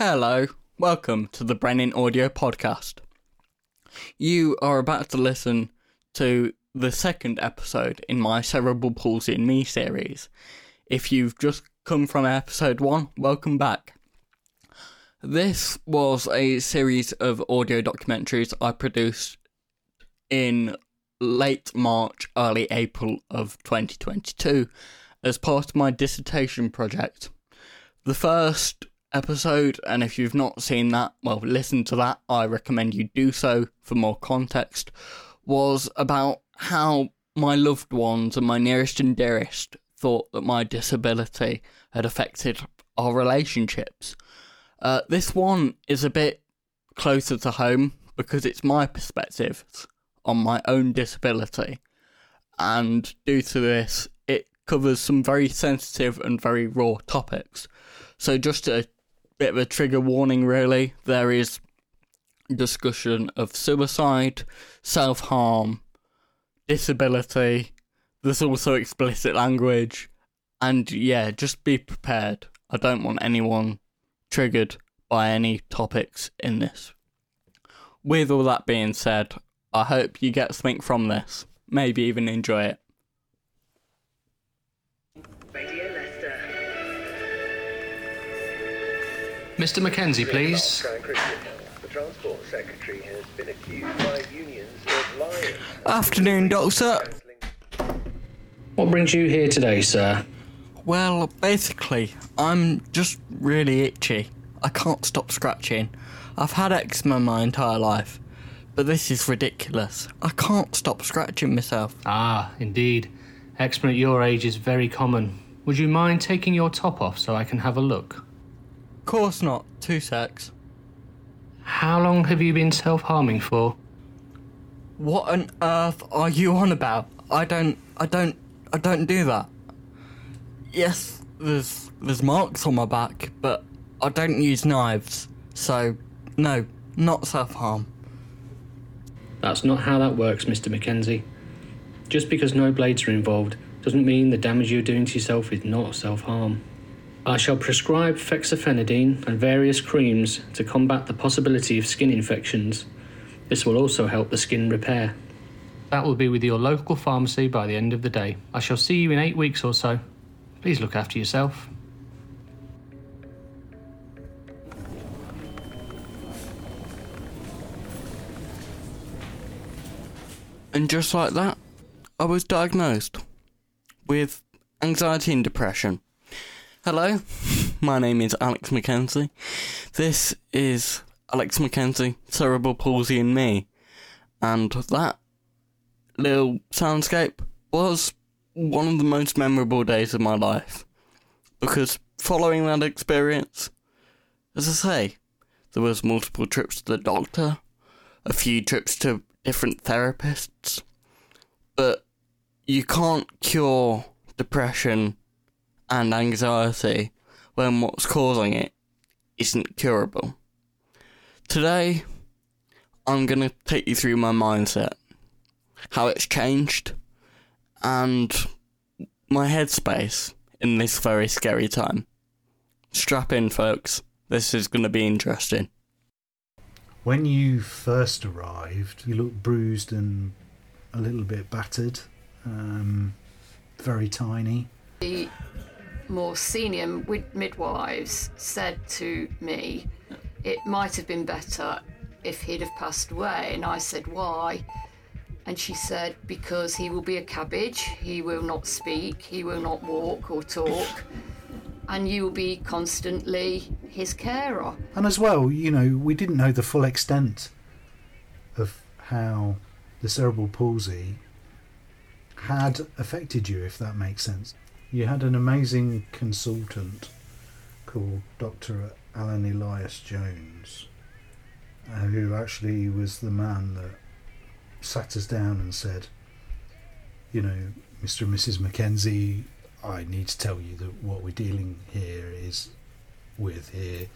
Hello, welcome to the Brenin Audio Podcast. You are about to listen to the second episode in my Cerebral Palsy and Me series. If you've just come from episode one, welcome back. This was a series of audio documentaries I produced in late March, early April of 2022 as part of my dissertation project. The first episode, and if you've not seen that, well, listen to that. I recommend you do so for more context. Was about how my loved ones and my nearest and dearest thought that my disability had affected our relationships. Uh, this one is a bit closer to home because it's my perspective on my own disability, and due to this, it covers some very sensitive and very raw topics. So, just a bit of a trigger warning, really. There is discussion of suicide, self harm, disability. There's also explicit language. And yeah, just be prepared. I don't want anyone triggered by any topics in this. With all that being said, I hope you get something from this. Maybe even enjoy it. Unions Mackenzie, please. Afternoon, Doctor. What brings you here today, sir? Well, basically, I'm just really itchy. I can't stop scratching. I've had eczema my entire life, but this is ridiculous. I can't stop scratching myself. Ah, indeed. Eczema at your age is very common. Would you mind taking your top off so I can have a look? Course not. Two secs. How long have you been self harming for? What on earth are you on about? I don't, I don't, I don't do that. Yes, there's there's marks on my back, but I don't use knives, so no, not self harm. That's not how that works, Mr. Mackenzie. Just because no blades are involved doesn't mean the damage you're doing to yourself is not self harm. I shall prescribe fexofenadine and various creams to combat the possibility of skin infections. This will also help the skin repair. That will be with your local pharmacy by the end of the day. I shall see you in eight weeks or so. Please look after yourself. And just like that, I was diagnosed with anxiety and depression. Hello, my name is Alex Mackenzie. This is Alex Mackenzie, Cerebral Palsy and Me. And that little soundscape was one of the most memorable days of my life. Because following that experience, as I say, there was multiple trips to the doctor, a few trips to different therapists, but you can't cure depression and anxiety when what's causing it isn't curable. Today, I'm going to take you through my mindset, how it's changed, and my headspace in this very scary time. Strap in, folks. This is going to be interesting. When you first arrived, you looked bruised and a little bit battered, um, very tiny. More senior mid- midwives said to me it might have been better if he'd have passed away. And i said why? And she said because he will be a cabbage. He will not speak. He will not walk or talk. And you will be constantly his carer. And as well, you know, we didn't know the full extent of how the cerebral palsy had affected you, if that makes sense. You had an amazing consultant called Dr. Alan Elias Jones, uh, who actually was the man that sat us down and said, you know, Mr. and Mrs. Mackenzie, I need to tell you that what we're dealing here is with here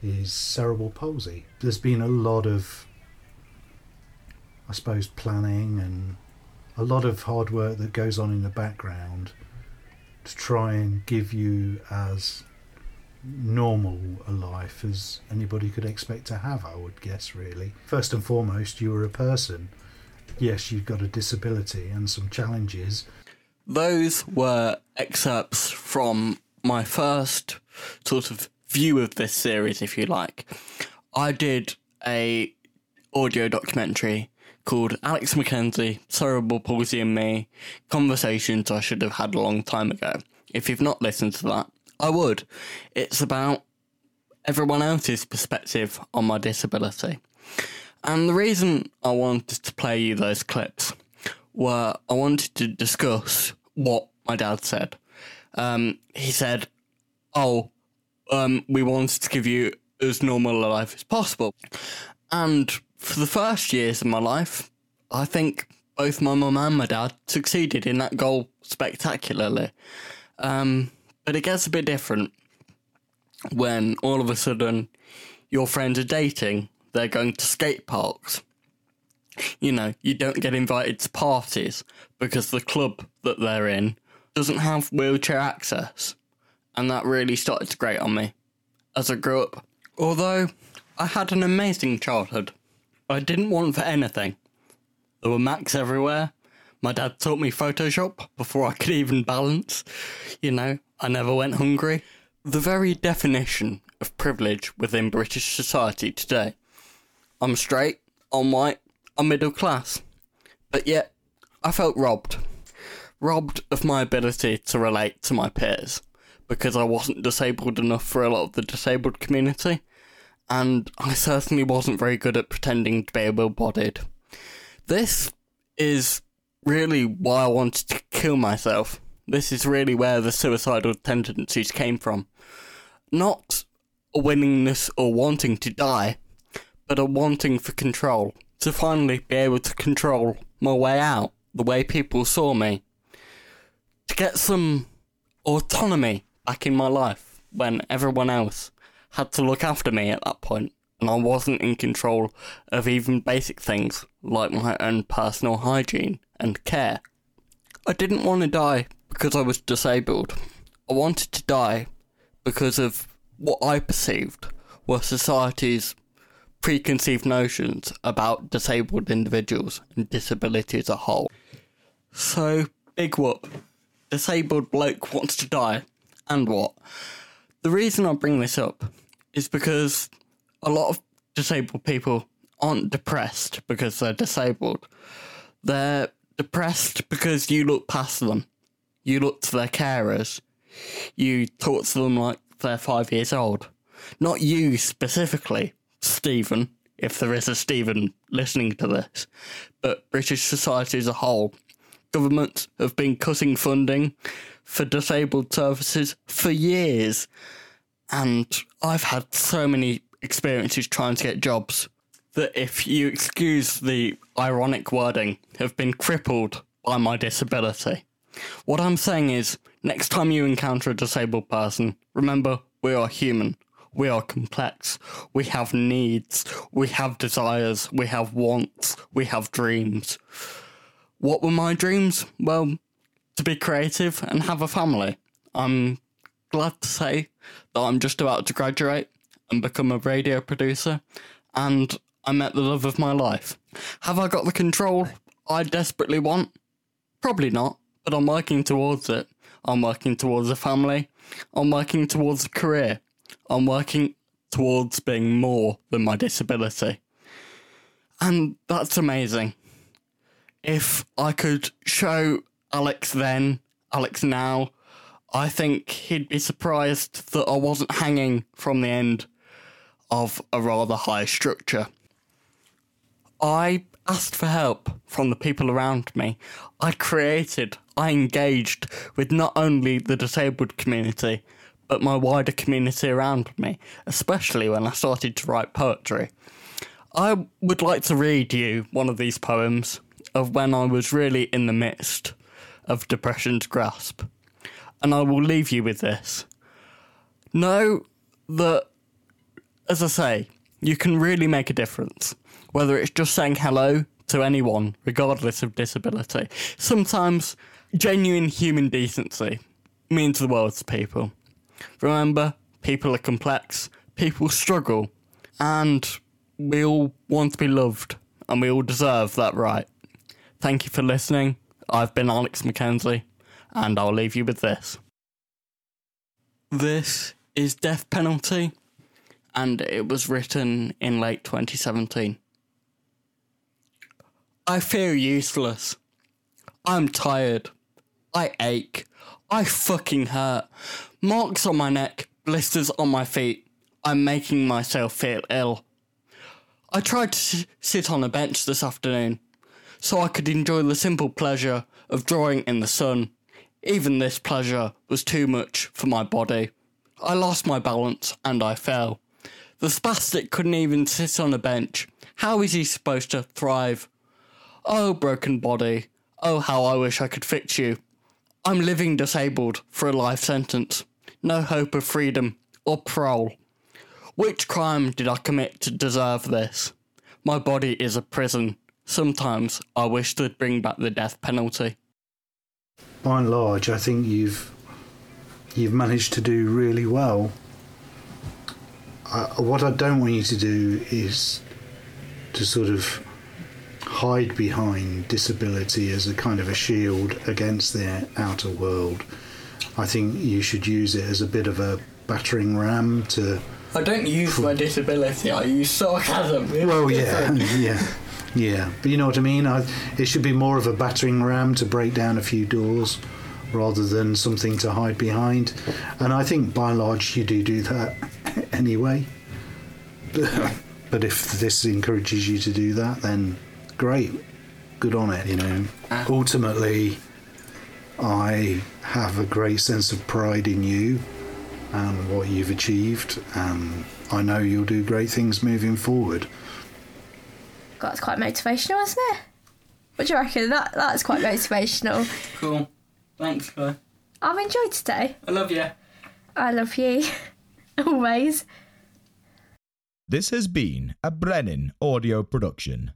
is cerebral palsy. There's been a lot of, I suppose, planning and a lot of hard work that goes on in the background to try and give you as normal a life as anybody could expect to have, I would guess, really. First and foremost, you were a person. Yes, you've got a disability and some challenges. Those were excerpts from my first sort of view of this series, if you like. I did a audio documentary called Alex Mackenzie, Cerebral Palsy and Me, Conversations I Should Have Had a Long Time Ago. If you've not listened to that, I would. It's about everyone else's perspective on my disability. And the reason I wanted to play you those clips were I wanted to discuss what my dad said. Um, he said, Oh, um, we wanted to give you as normal a life as possible. And for the first years of my life, I think both my mum and my dad succeeded in that goal spectacularly. Um, but it gets a bit different when all of a sudden your friends are dating, they're going to skate parks. You know, you don't get invited to parties because the club that they're in doesn't have wheelchair access. And that really started to grate on me as I grew up. Although I had an amazing childhood, I didn't want for anything. There were Macs everywhere. My dad taught me Photoshop before I could even balance. You know, I never went hungry. The very definition of privilege within British society today. I'm straight, I'm white, I'm middle class. But yet, I felt robbed. Robbed of my ability to relate to my peers because I wasn't disabled enough for a lot of the disabled community, and I certainly wasn't very good at pretending to be able bodied. This is really why I wanted to kill myself. This is really where the suicidal tendencies came from. Not a willingness or wanting to die, but a wanting for control. To finally be able to control my way out, the way people saw me. To get some autonomy back in my life when everyone else had to look after me at that point and I wasn't in control of even basic things like my own personal hygiene and care. I didn't want to die because I was disabled. I wanted to die because of what I perceived were society's preconceived notions about disabled individuals and disability as a whole. So, big whoop. Disabled bloke wants to die. And what? The reason I bring this up is because a lot of disabled people aren't depressed because they're disabled. They're depressed because you look past them. You look to their carers. You talk to them like they're five years old. Not you specifically, Stephen, if there is a Stephen listening to this, but British society as a whole. Governments have been cutting funding for disabled services for years. And I've had so many experiences trying to get jobs that, if you excuse the ironic wording, have been crippled by my disability. What I'm saying is, next time you encounter a disabled person, remember we are human. We are complex. We have needs. We have desires. We have wants. We have dreams. What were my dreams? Well, to be creative and have a family. I'm glad to say that I'm just about to graduate and become a radio producer, and I met the love of my life. Have I got the control I desperately want? Probably not, but I'm working towards it. I'm working towards a family. I'm working towards a career. I'm working towards being more than my disability. And that's amazing. If I could show Alex then, Alex now, I think he'd be surprised that I wasn't hanging from the end of a rather high structure. I asked for help from the people around me. I created, I engaged with not only the disabled community, but my wider community around me, especially when I started to write poetry. I would like to read you one of these poems of when I was really in the midst of depression's grasp. And I will leave you with this. Know that, as I say, you can really make a difference, whether it's just saying hello to anyone, regardless of disability. Sometimes genuine human decency means the world to people. Remember, people are complex, people struggle, and we all want to be loved, and we all deserve that right. Thank you for listening. I've been Alex Mackenzie, and I'll leave you with this. This is Death Penalty, and it was written in late 2017. I feel useless. I'm tired. I ache. I fucking hurt. Marks on my neck, blisters on my feet. I'm making myself feel ill. I tried to sit on a bench this afternoon so I could enjoy the simple pleasure of drawing in the sun. Even this pleasure was too much for my body. I lost my balance and I fell. The spastic couldn't even sit on a bench. How is he supposed to thrive? Oh, broken body. Oh, how I wish I could fix you. I'm living disabled for a life sentence. No hope of freedom or parole. Which crime did I commit to deserve this? My body is a prison. Sometimes I wish they'd bring back the death penalty. By and large, I think you've you've managed to do really well. I, what I don't want you to do is to sort of hide behind disability as a kind of a shield against the outer world. I think you should use it as a bit of a battering ram to. I don't use my disability, I use sarcasm. Well, yeah, yeah, yeah. But you know what I mean. I, it should be more of a battering ram to break down a few doors, rather than something to hide behind. And I think by and large you do do that anyway. but if this encourages you to do that, then great, good on it. You know. Ah. Ultimately, I have a great sense of pride in you and what you've achieved. And I know you'll do great things moving forward. God, that's quite motivational, isn't it? What do you reckon? That that's quite motivational. Cool. Thanks, guy. I've enjoyed today. I love you. I love you. Always. This has been a Brenin audio production.